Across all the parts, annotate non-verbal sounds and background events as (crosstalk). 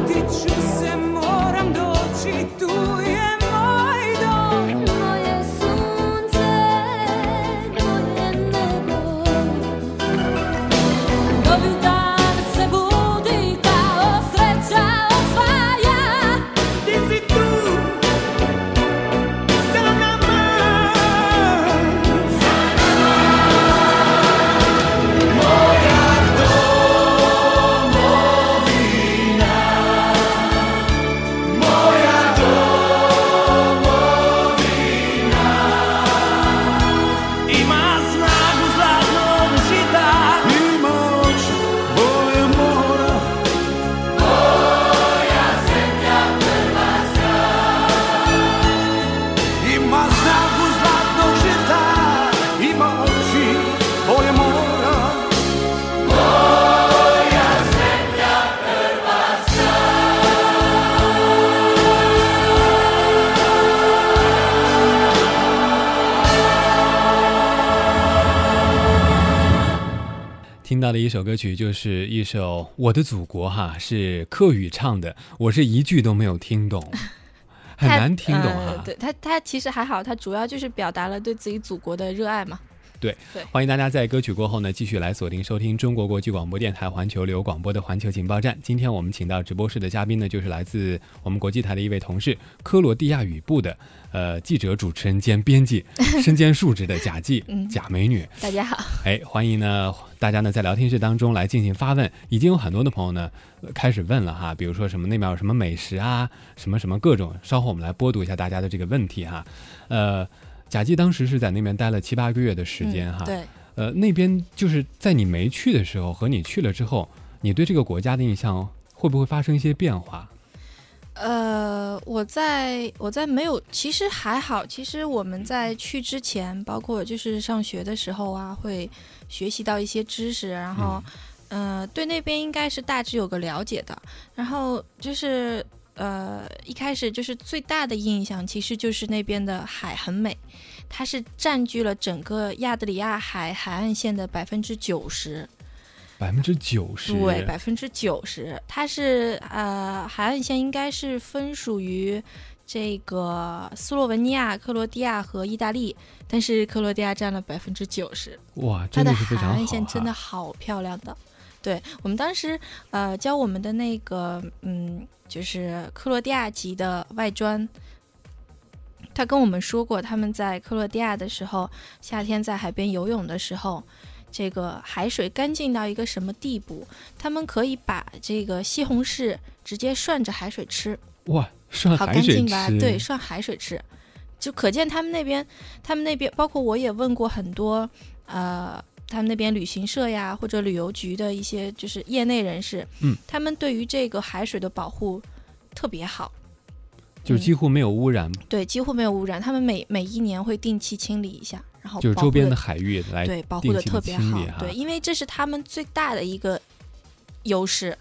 vratit ću se, moram doći, tu 听到的一首歌曲就是一首《我的祖国》哈，是客语唱的，我是一句都没有听懂，(laughs) 很难听懂呃哈。对他，他其实还好，他主要就是表达了对自己祖国的热爱嘛。欢迎大家在歌曲过后呢，继续来锁定收听中国国际广播电台环球旅游广播的环球情报站。今天我们请到直播室的嘉宾呢，就是来自我们国际台的一位同事，科罗地亚语部的呃记者、主持人兼编辑，身兼数职的贾季嗯贾美女。大家好，哎，欢迎呢大家呢在聊天室当中来进行发问，已经有很多的朋友呢呃开始问了哈，比如说什么那边有什么美食啊，什么什么各种，稍后我们来播读一下大家的这个问题哈。呃，贾季当时是在那边待了七八个月的时间哈，嗯对，呃，那边就是在你没去的时候和你去了之后，你对这个国家的印象会不会发生一些变化？呃，我在我在没有，其实还好。其实我们在去之前，包括就是上学的时候啊，会学习到一些知识，然后，呃，对那边应该是大致有个了解的。然后就是呃，一开始就是最大的印象，其实就是那边的海很美，它是占据了整个亚得里亚海海岸线的百分之九十。百分之九十，对，百分之九十，它是呃海岸线应该是分属于这个斯洛文尼亚、克罗地亚和意大利，但是克罗地亚占了百分之九十，哇，真的是非海岸常好哈线真的好漂亮的。对我们当时呃教我们的那个嗯，就是克罗地亚籍的外专。他跟我们说过，他们在克罗地亚的时候，夏天在海边游泳的时候，这个海水干净到一个什么地步？他们可以把这个西红柿直接涮着海水吃，哇，涮好海水干净吧？对，涮海水吃，就可见他们那边，他们那边，包括我也问过很多，呃，他们那边旅行社呀或者旅游局的一些就是业内人士，嗯，他们对于这个海水的保护特别好，就是几乎没有污染，对，几乎没有污染，他们每每一年会定期清理一下，然后就是周边的海域来对，保护的特别好。对，因为这是他们最大的一个优势，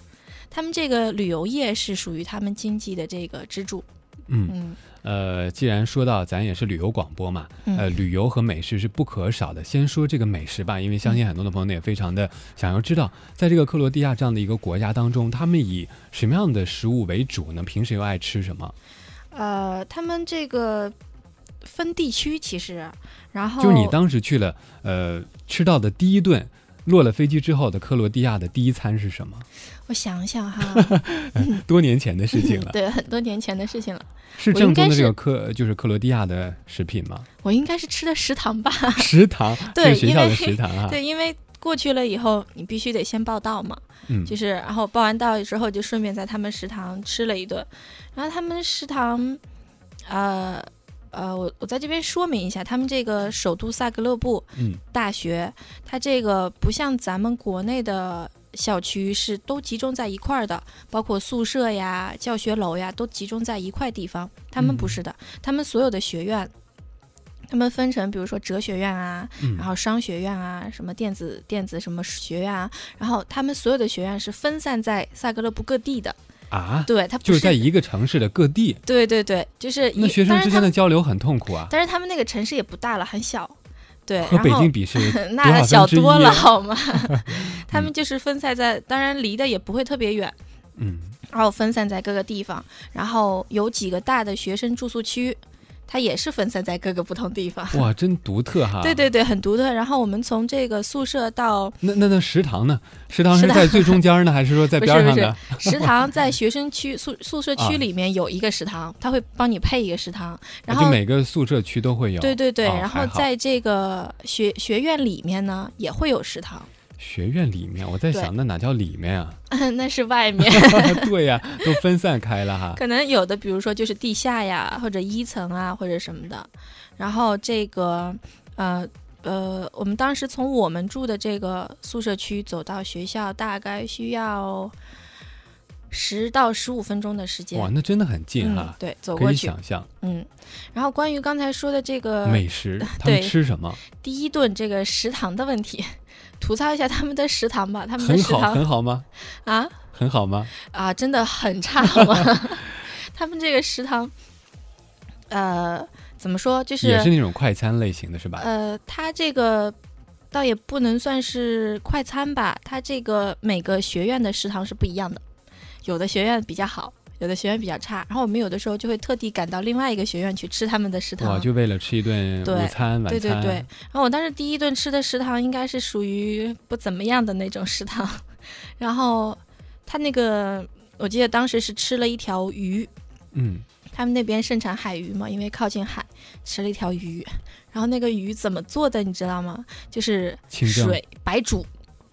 他们这个旅游业是属于他们经济的这个支柱。嗯，嗯呃，既然说到咱也是旅游广播嘛，嗯呃，旅游和美食是不可少的。先说这个美食吧，因为相信很多的朋友呢也非常的想要知道，在这个克罗地亚这样的一个国家当中，他们以什么样的食物为主呢？平时又爱吃什么？呃，他们这个分地区其实，然后就你当时去了，呃，吃到的第一顿，落了飞机之后的克罗地亚的第一餐是什么？我想想哈，(laughs) 多年前的事情了，(laughs) 对，很多年前的事情了。是正宗的这个是克，就是克罗地亚的食品吗？我应该是吃的食堂吧？食堂，(laughs) 对是学校的食堂啊。对，因为过去了以后，你必须得先报到嘛。嗯，就是然后报完到之后，就顺便在他们食堂吃了一顿。然后他们食堂，呃呃，我我在这边说明一下，他们这个首都萨格勒布嗯大学，它这个不像咱们国内的校区是都集中在一块儿的，包括宿舍呀、教学楼呀，都集中在一块地方。他们不是的，他们所有的学院。他们分成，比如说哲学院啊，嗯然后商学院啊，什么电子电子什么学院啊，然后他们所有的学院是分散在萨格勒布各地的，啊，对，他不就是在一个城市的各地，对对对，就是那学生之间的交流很痛苦啊。但是他们那个城市也不大了，很小，对，和北京比是 (laughs) 那小多了啊？好吗？(laughs) 他们就是分散在，当然离的也不会特别远，嗯，然后分散在各个地方，然后有几个大的学生住宿区，它也是分散在各个不同地方。哇，真独特哈。(laughs) 对对对，很独特。然后我们从这个宿舍到那那那食堂呢？食堂是在最中间呢，(laughs) 还是说在不是不是边上的？(laughs) 食堂，在学生区宿宿舍啊区里面有一个食堂，他会帮你配一个食堂。然后就每个宿舍区都会有。对对对，哦然后在这个学学院里面呢也会有食堂，学院里面，我在想那哪叫里面啊？(laughs) 那是外面。(laughs) 对呀、都分散开了哈。(laughs) 可能有的，比如说就是地下呀，或者一层啊，或者什么的。然后这个呃呃，我们当时从我们住的这个宿舍区走到学校，大概需要十到十五分钟的时间。哇，那真的很近嗯哈，，对，走过去。以想象嗯，然后关于刚才说的这个美食，他们对吃什么？第一顿这个食堂的问题，吐槽一下他们的食堂吧。他们的很好，食堂很好吗？啊很好吗？啊，真的很差，好吗？(laughs) 他们这个食堂，呃，怎么说，就是也是那种快餐类型的是吧？呃，它这个倒也不能算是快餐吧，它这个每个学院的食堂是不一样的，有的学院比较好。有的学院比较差，然后我们有的时候就会特地赶到另外一个学院去吃他们的食堂。哇，就为了吃一顿午餐、晚餐。对对对，然后我当时第一顿吃的食堂应该是属于不怎么样的那种食堂，然后他那个我记得当时是吃了一条鱼，嗯，他们那边盛产海鱼嘛，因为靠近海，吃了一条鱼，然后那个鱼怎么做的你知道吗？就是清水白煮，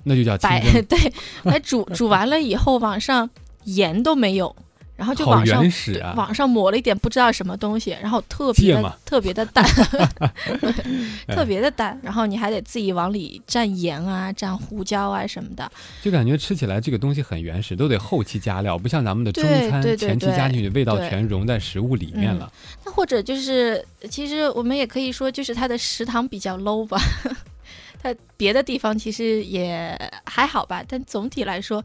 那就叫清白蒸，对，白煮煮完了以后往上盐都没有。然后就好往上原始啊！往上抹了一点不知道什么东西，然后特别的 (laughs) 特别的淡，(laughs) 哎特别的淡，然后你还得自己往里蘸盐啊、蘸胡椒啊什么的。就感觉吃起来这个东西很原始，都得后期加料，不像咱们的中餐前期加进去，味道全融在食物里面了。那或者就是，其实我们也可以说，就是它的食堂比较 low 吧。(laughs) 它别的地方其实也还好吧，但总体来说，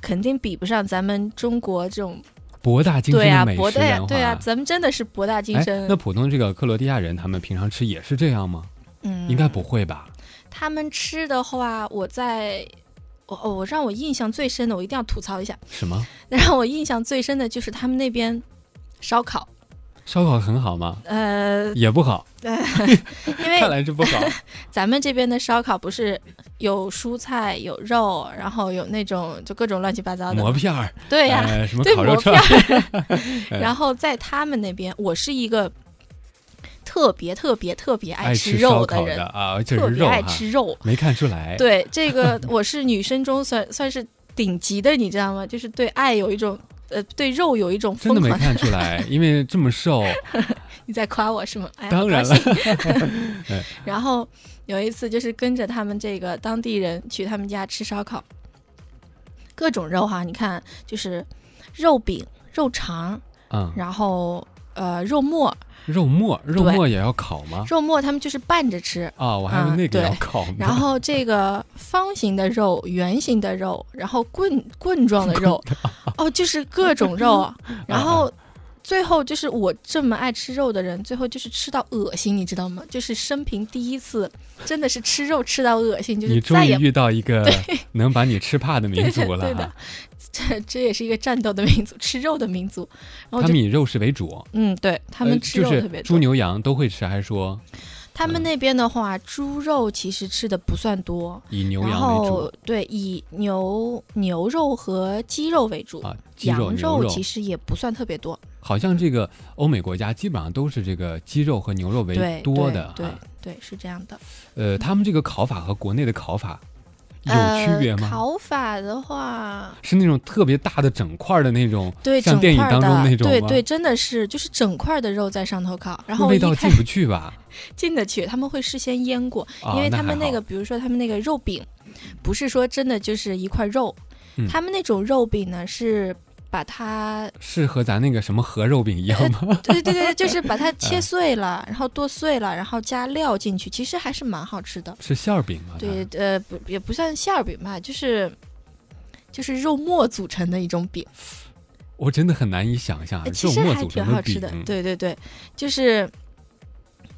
肯定比不上咱们中国这种博大精深对啊，的美博大食文化。对啊，咱们真的是博大精哎，深。那普通这个克罗地亚人，他们平常吃也是这样吗？嗯，应该不会吧？他们吃的话，我在我哦，我让我印象最深的，我一定要吐槽一下。什么？(laughs) 让我印象最深的就是他们那边烧烤，烧烤很好吗？呃，也不好，(laughs) 因为看来是不好。(laughs) 咱们这边的烧烤不是有蔬菜、有肉，然后有那种就各种乱七八糟的馍片儿，对呀、呃什么对馍烤肉串片儿，哎 (laughs) 然后在他们那边，我是一个特别特别特别爱吃肉的人，的啊，特别爱吃肉。没看出来。对，这个我是女生中算算是顶级的，你知道吗？就是对爱有一种呃，对肉有一种真的没。看出来，(laughs) 因为这么瘦，(laughs) 你在夸我是吗？哎，当然了 (laughs) 然后有一次就是跟着他们这个当地人去他们家吃烧烤，各种肉哈，你看就是肉饼、肉肠，嗯，然后呃肉末，肉末，肉对末也要烤吗？肉末他们就是拌着吃。啊，我还以为啊那个要烤呢。然后这个方形的肉、圆形的肉，然后棍棍状的肉，哦，就是各种肉 (laughs) 啊。然后最后就是我这么爱吃肉的人，最后就是吃到恶心，你知道吗？就是生平第一次，真的是吃肉吃到恶心，就是你终于遇到一个 (laughs) 能把你吃怕的 (laughs) 民族了的对的。，这这也是一个战斗的民族，吃肉的民族。然后他们以肉食为主，嗯，对他呃们吃肉特别多。猪牛羊都会吃，还是说他们那边的话，猪肉其实吃的不算多，然以牛羊为后主对以牛牛肉和鸡肉为主，啊？鸡肉、羊肉，其实也不算特别多。好像这个欧美国家基本上都是这个鸡肉和牛肉为，多的。对对，是这样的。呃，他们这个烤法和国内的烤法有呃区别吗？烤法的话，是那种特别大的整块的那种，对，像整块电影当中的那种对对，真的是就是整块的肉在上头烤，然后味道进不去吧？(laughs) 进得去，他们会事先腌过，啊因为他们那个，比如说他们那个肉饼，不是说真的就是一块肉，嗯他们那种肉饼呢是把它，是和咱那个什么和肉饼一样吗？对对对，就是把它 (laughs) 切碎了，然后剁碎了，然后加料进去，其实还是蛮好吃的。是馅儿饼吗？对，呃，不也不算馅儿饼吧，就是就是肉末组成的一种饼，我真的很难以想象呃啊这种沫其实还组成饼挺好吃的。对对对，就是。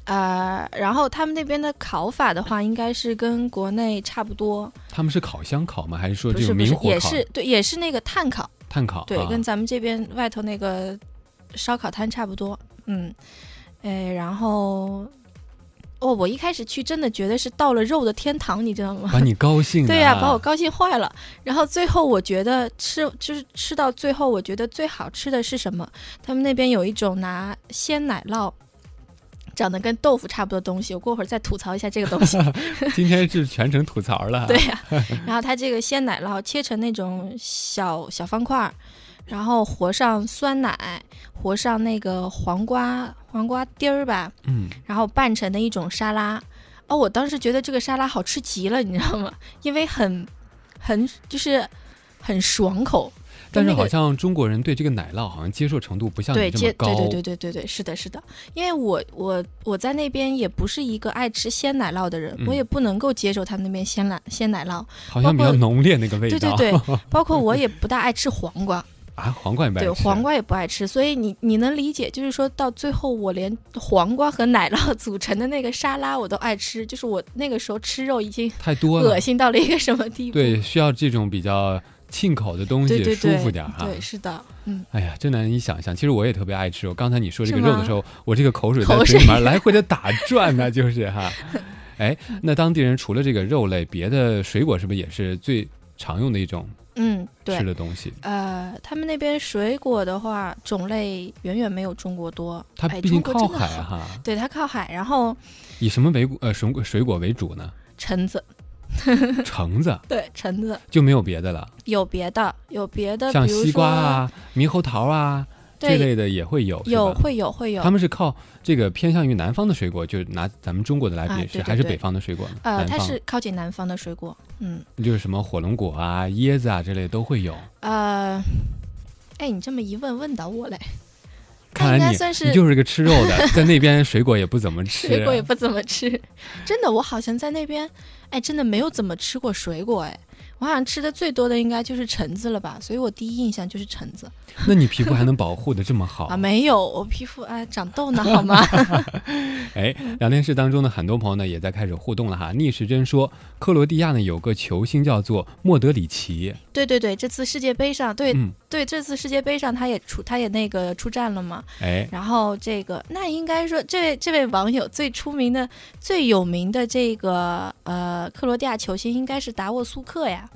呃，然后他们那边的烤法的话，应该是跟国内差不多，他们是烤箱烤吗？还是说就是明火烤？也是对，也是那个炭烤，炭烤，对，啊跟咱们这边外头那个烧烤摊差不多。嗯，哎，然后哦，我一开始去真的觉得是到了肉的天堂，你知道吗？把你高兴的、对呀、把我高兴坏了。然后最后我觉得吃就是吃到最后，我觉得最好吃的是什么？他们那边有一种拿鲜奶酪。长得跟豆腐差不多的东西，我过会儿再吐槽一下这个东西。(laughs) 今天是全程吐槽了，(laughs) 对呀、然后它这个鲜奶酪切成那种小小方块儿，然后和上酸奶，和上那个黄瓜黄瓜丁儿吧，嗯，然后拌成的一种沙拉。哦，我当时觉得这个沙拉好吃极了，你知道吗？因为很很就是很爽口。但是好像中国人对这个奶酪好像接受程度不像对，接你这么高，对对对对对对，是的，是的。因为我我我在那边也不是一个爱吃鲜奶酪的人，嗯我也不能够接受他们那边鲜奶鲜奶酪。好像比较浓烈那个味道，对对，(laughs) 包括我也不大爱吃黄瓜，啊，黄瓜也不爱对黄瓜也不爱吃，所以你你能理解，就是说到最后我连黄瓜和奶酪 (laughs) 组成的那个沙拉我都爱吃，就是我那个时候吃肉已经太多了恶，心到了一个什么地步？对，需要这种比较沁口的东西，舒服点哈。对，是的，嗯，哎呀，真难以想象。其实我也特别爱吃。我刚才你说这个肉的时候，我这个口水在嘴里面来回的打转呢，就是哈。(laughs) 哎，那当地人除了这个肉类，别的水果是不是也是最常用的一种嗯，对吃，的东西？呃，他们那边水果的话，种类远远没有中国多。哎，它毕竟靠海哈，对，它靠海，然后以什么为呃水果水果为主呢？橙子，(laughs) 橙子。对，橙子。就没有别的了，有别的，有别的，像西瓜，啊、猕猴桃啊这，类的也会有，有会有会有。他，们是靠这个偏向于南方的水果，就拿咱们中国的来比啊是，还是北方的水果呢？呃，它是靠近南方的水果，嗯，就是什么火龙果啊、椰子啊之类都会有。呃，哎，你这么一问，问到我嘞，(laughs) 看来你你就是个吃肉的，(laughs) 在那边水果也不怎么吃。水果也不怎么吃，真的，我好像在那边，哎，真的没有怎么吃过水果，哎，我好像吃的最多的应该就是橙子了吧，所以我第一印象就是橙子那你皮肤还能保护的这么好 (laughs) 啊，？没有，我皮肤哎长痘呢，好吗？(laughs) 哎，聊天室当中呢，很多朋友呢也在开始互动了哈。逆时针说，克罗地亚呢有个球星叫做莫德里奇，对对对，这次世界杯上，对、嗯，对，这次世界杯上他也出，他也那个出战了嘛。哎，然后这个，那应该说，这位这位网友最出名的、最有名的这个呃克罗地亚球星应该是达沃苏克呀。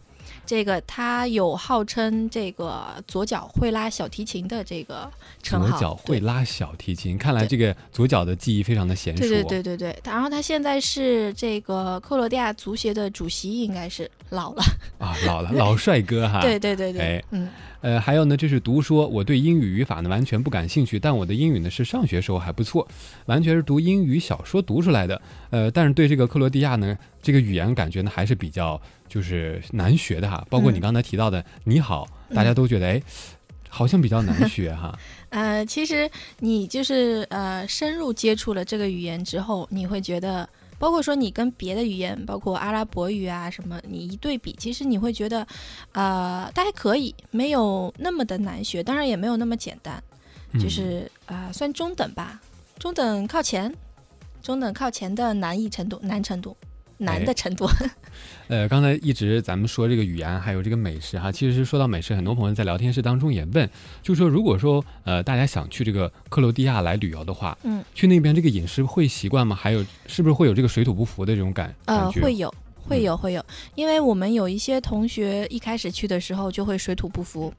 这个他有号称这个左脚会拉小提琴的这个称号，左脚会拉小提琴，看来这个左脚的技艺非常的娴熟。对对对对对，然后他现在是这个克罗地亚足协的主席，应该是老了。啊，老了老帅哥哈。(laughs) 对对对对，哎嗯，呃，还有呢，就是读说我对英语语法呢完全不感兴趣，但我的英语呢是上学时候还不错，完全是读英语小说读出来的。呃，但是对这个克罗地亚呢，这个语言感觉呢还是比较就是难学的哈。包括你嗯刚才提到的“你好”，大家都觉得哎，好像比较难学哈。呃，其实你就是呃深入接触了这个语言之后，你会觉得，包括说你跟别的语言，包括阿拉伯语啊什么，你一对比，其实你会觉得，呃，它还可以，没有那么的难学，当然也没有那么简单，嗯。就是啊、呃算中等吧，中等靠前，中等靠前的难易程度、难程度、难哎的程度。(laughs) 呃，刚才一直咱们说这个语言，还有这个美食哈，其实说到美食，很多朋友在聊天室当中也问，就说如果说呃大家想去这个克罗地亚来旅游的话，嗯，去那边这个饮食会习惯吗？还有是不是会有这个水土不服的这种感呃？会有，会有，会有，因为我们有一些同学一开始去的时候就会水土不服，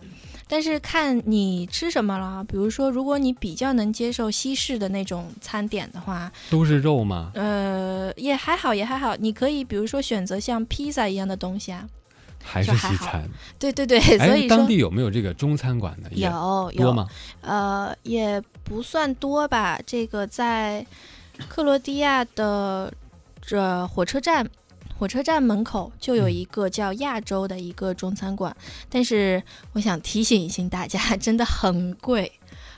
但是看你吃什么了。比如说，如果你比较能接受西式的那种餐点的话，都是肉吗？呃，也还好，也还好。你可以比如说选择像披萨一样的东西啊。还是西餐？对对对，所哎，(laughs) 以说当地有没有这个中餐馆呢？有有，多吗？呃，也不算多吧。这个在克罗地亚的这火车站，火车站门口就有嗯一个叫亚洲的一个中餐馆，但是我想提醒一下大家，(laughs) 真的很贵，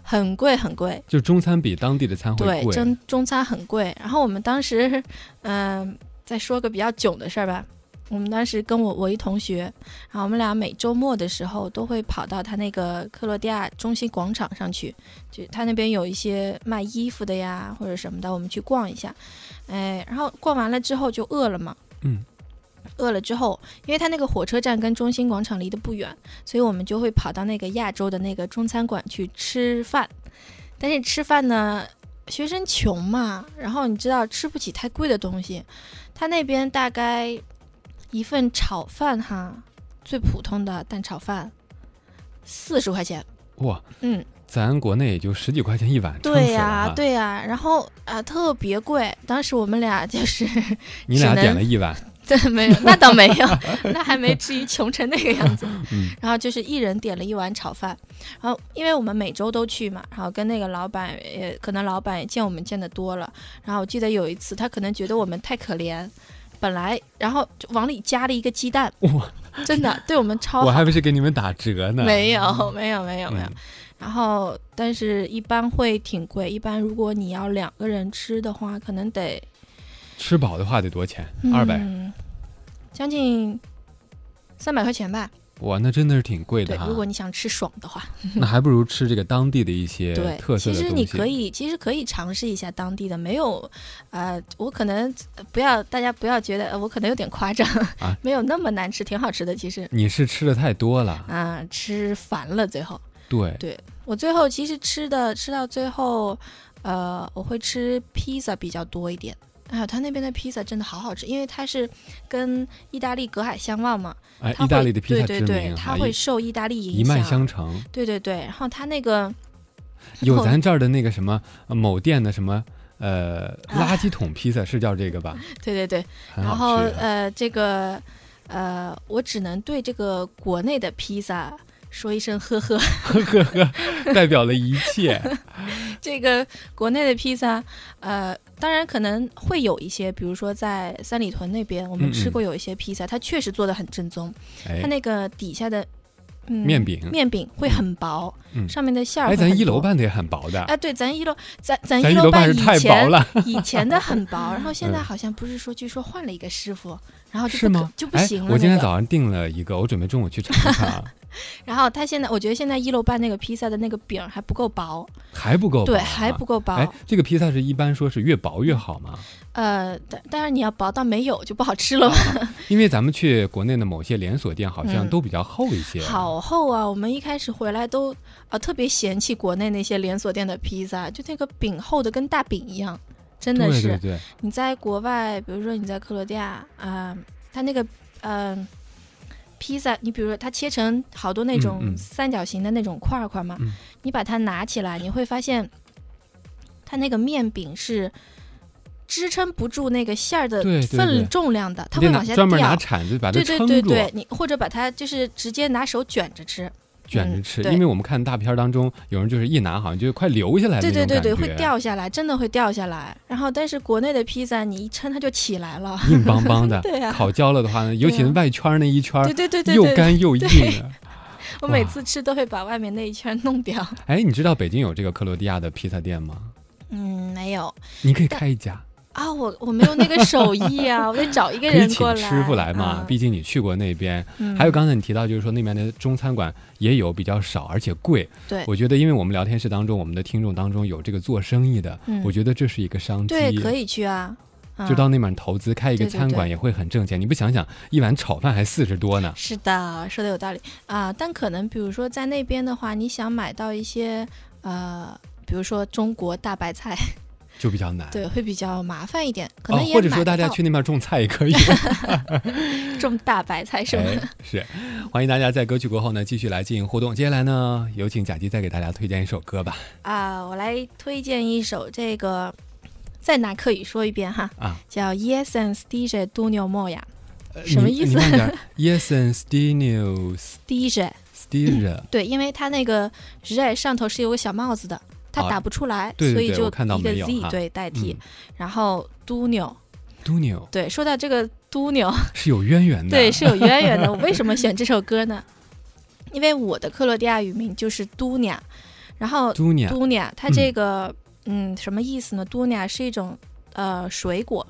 很贵，很贵。就中餐比当地的餐会对，贵。中中餐很贵。然后我们当时，嗯、再说个比较囧的事儿吧。我们当时跟我我一同学，然后我们俩每周末的时候都会跑到他那个克罗地亚中心广场上去，就他那边有一些卖衣服的呀或者什么的，我们去逛一下。哎，然后逛完了之后就饿了嘛，嗯，饿了之后，因为它那个火车站跟中心广场离得不远，所以我们就会跑到那个亚洲的那个中餐馆去吃饭。但是吃饭呢，学生穷嘛，然后你知道吃不起太贵的东西，他那边大概一份炒饭哈，最普通的蛋炒饭四十块钱，哇，嗯，咱国内也就十几块钱一碗，对呀、啊对呀、然后啊、特别贵，当时我们俩就是 (laughs) 你俩点了一碗，(laughs) 对，没有，那倒没有，(laughs) 那还没至于穷成那个样子。嗯然后就是一人点了一碗炒饭，然后因为我们每周都去嘛，然后跟那个老板也可能老板也见我们见的多了，然后我记得有一次他可能觉得我们太可怜，本来然后就往里加了一个鸡蛋，哇，真的对我们超好。我还不是给你们打折呢。没有，没有，没有，没有嗯。然后，但是一般会挺贵。一般如果你要两个人吃的话，可能得吃饱的话得多少钱？二百、嗯，将近三百块钱吧。哇，那真的是挺贵的，哈。如果你想吃爽的话，(laughs) 那还不如吃这个当地的一些对，特色其实的东西。你可以，其实可以尝试一下当地的，没有，呃，我可能呃不要大家不要觉得呃我可能有点夸张，啊 (laughs) 没有那么难吃，挺好吃的。其实你是吃的太多了，啊、吃烦了最后。对，对我最后其实吃的吃到最后，呃，我会吃披萨比较多一点。哎呀，他那边的披萨真的好好吃，因为它是跟意大利隔海相望嘛。哎，意大利的披萨知对对对，名它会受意大利影响。一脉相承。对对对，然后它那个有咱这儿的那个什么呃某店的什么呃啊垃圾桶披萨是叫这个吧？对对对，很然后。呃，这个呃，我只能对这个国内的披萨说一声呵呵。呵呵呵代表了一切。(laughs) 这个国内的披萨，呃，当然可能会有一些，比如说在三里屯那边，我们吃过有一些披萨，它确实做的很正宗，哎。它，那个底下的。嗯，面饼。面饼会很薄，嗯上面的馅儿哎。咱一楼办的也很薄的，哎，对，咱一楼，咱咱咱一楼办以前了，(laughs) 以前的很薄，(laughs) 然后现在嗯。好像不是说，据说换了一个师傅，然后就是就不行了、那我今天早上订了一个，我准备中午去尝尝，(laughs) 然后他现在，我觉得现在一楼办那个披萨的那个饼还不够薄，还不够薄对，啊还不够薄。哎，这个披萨是一般说是越薄越好吗？呃，但当然你要薄到没有就不好吃了嘛。(laughs) 因为咱们去国内的某些连锁店，好像嗯都比较厚一些。好厚啊！我们一开始回来都啊、特别嫌弃国内那些连锁店的披萨，就那个饼厚的跟大饼一样，真的是。对对对，你在国外，比如说你在克罗地亚啊、它那个嗯、呃披萨，你比如说它切成好多那种三角形的那种块块嘛，嗯。你把它拿起来，你会发现它那个面饼是支撑不住那个馅儿的分重量的，它会往下专门拿掉。铲子把它对对对对，你或者把它就是直接拿手卷着吃，嗯卷着吃。对因为我们看大片儿当中，有人就是一拿好像就快流下来了对对对对，会掉下来，真的会掉下来。然后但是国内的披萨，你一撑它就起来了。硬邦邦的。(laughs) 对呀、烤焦了的话呢，尤其是外圈儿那一圈儿对对对对又，干又硬的。(laughs) 我每次吃都会把外面那一圈弄掉。哎，你知道北京有这个克罗地亚的披萨店吗？嗯，没有你可以开一家，啊，我我没有那个手艺啊，我得 (laughs) 找一个人过来。请师傅来嘛。嗯毕竟你去过那边。嗯还有刚才你提到，就是说那边的中餐馆也有比较少，而且贵。对我觉得，因为我们聊天室当中，我们的听众当中有这个做生意的，嗯我觉得这是一个商机。对，可以去啊。嗯就到那边投资开一个餐馆也会很挣钱。你不想想，一碗炒饭还四十多呢？是的，说的有道理啊、但可能比如说在那边的话，你想买到一些呃，比如说中国大白菜，就比较难。对，会比较麻烦一点，可哦能，也或者说大家去那边种菜也可以。(laughs) 种大白菜是吗？哎，是，欢迎大家在歌曲过后呢继续来进行互动。接下来呢，有请贾姬再给大家推荐一首歌吧。啊、我来推荐一首这个，再拿课语说一遍哈，啊，叫 Yesens DJ d u n i o Moya 呃什么意思你你慢点？Yes and Stenius DJ。(laughs) Stira。对，因为它那个 Z 上头是有个小帽子的，它哦打不出来，对对所以就一个 Z 对代替。嗯然后 i o 嘟牛对，说到这个 i o (laughs) 是有渊源的。对，是有渊源的。我为什么选这首歌呢？(laughs) 因为我的克罗地亚语名就是都鸟，然后嘟鸟都鸟它这个嗯什么意思呢？都鸟是一种呃水果，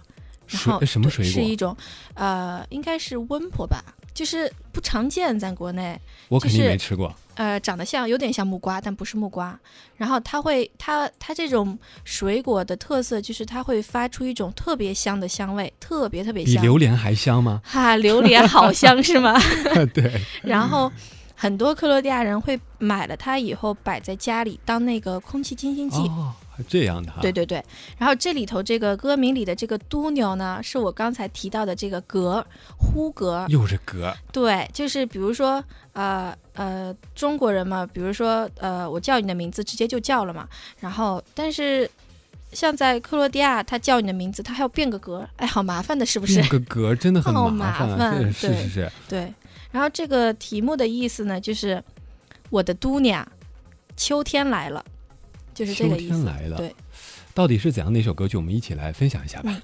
然后什么对水果？是一种呃应该是温婆吧，就是不常见，在国内。我肯定就是没吃过。呃，长得像有点像木瓜，但不是木瓜。然后它会，它它这种水果的特色就是它会发出一种特别香的香味，特别特别香。比榴莲还香吗？哈，榴莲好香是吗？(laughs) 对，(laughs) 然后很多克罗地亚人会买了它以后摆在家里当那个空气清新剂。哦，这样的哈。对对对，然后这里头这个歌名里的这个嘟妞呢，是我刚才提到的这个格呼格，又是格，对，就是比如说呃呃中国人嘛，比如说呃我叫你的名字直接就叫了嘛，然后但是像在克罗地亚，他叫你的名字，他还要变个格，哎，好麻烦的，是不是？变？个格真的很麻烦啊。麻烦对是对是是，对，然后这个题目的意思呢，就是我的嘟娘，秋天来了，就是这秋个意思。天来了。对，到底是怎样的一首歌曲？我们一起来分享一下吧。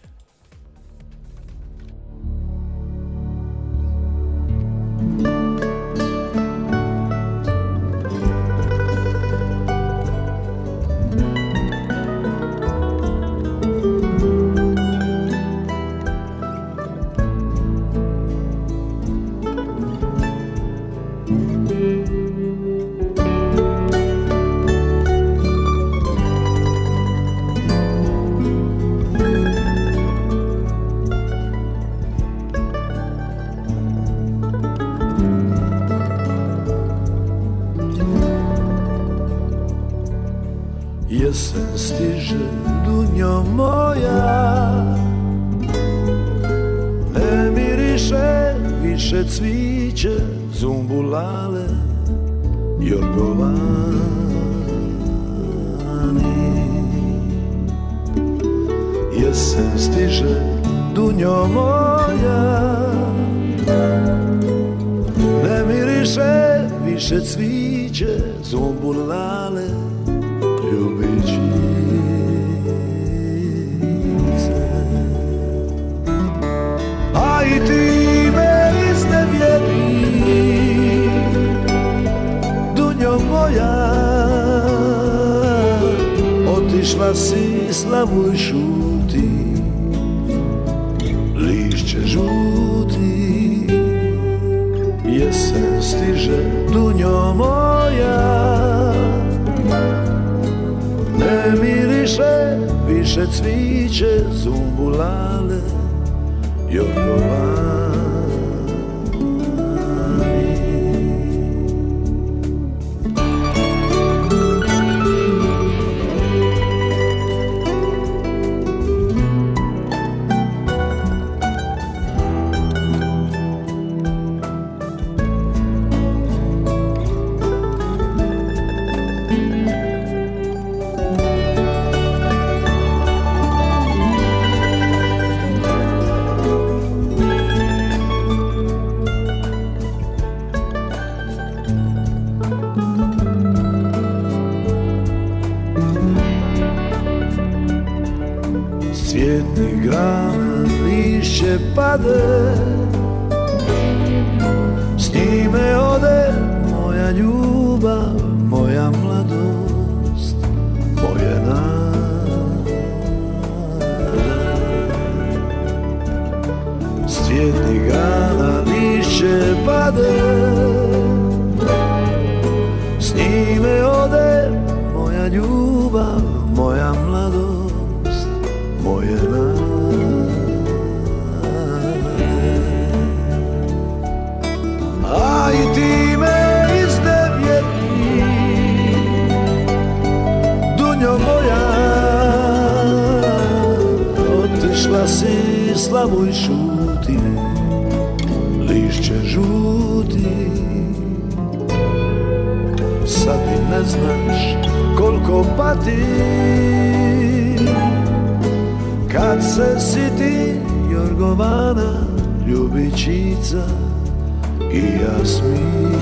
Stiže dunjo moja. Ne miriše više cviće Zumbulale ljubičice A i ti me iznevjeri Dunjo moja. Otišla si slavuj šuti miriše više cviće zumbulale Jorgovani Cvjetni grana lišće pade. S njime ode moja ljubav, moja mladost, moje nade. S cvjetnih grana lišće pade. S njime ode moja ljubav, Otišla si slavuj šuti Lišće žuti. Sad i ne znaš koliko pati. Kad se siti Jorgovana Ljubičica i Jasmina.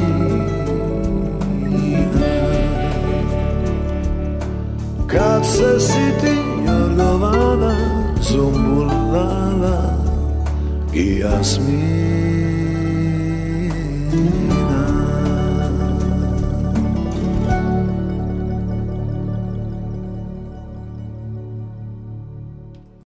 Kad se siti Jorgovana son burladas, guías.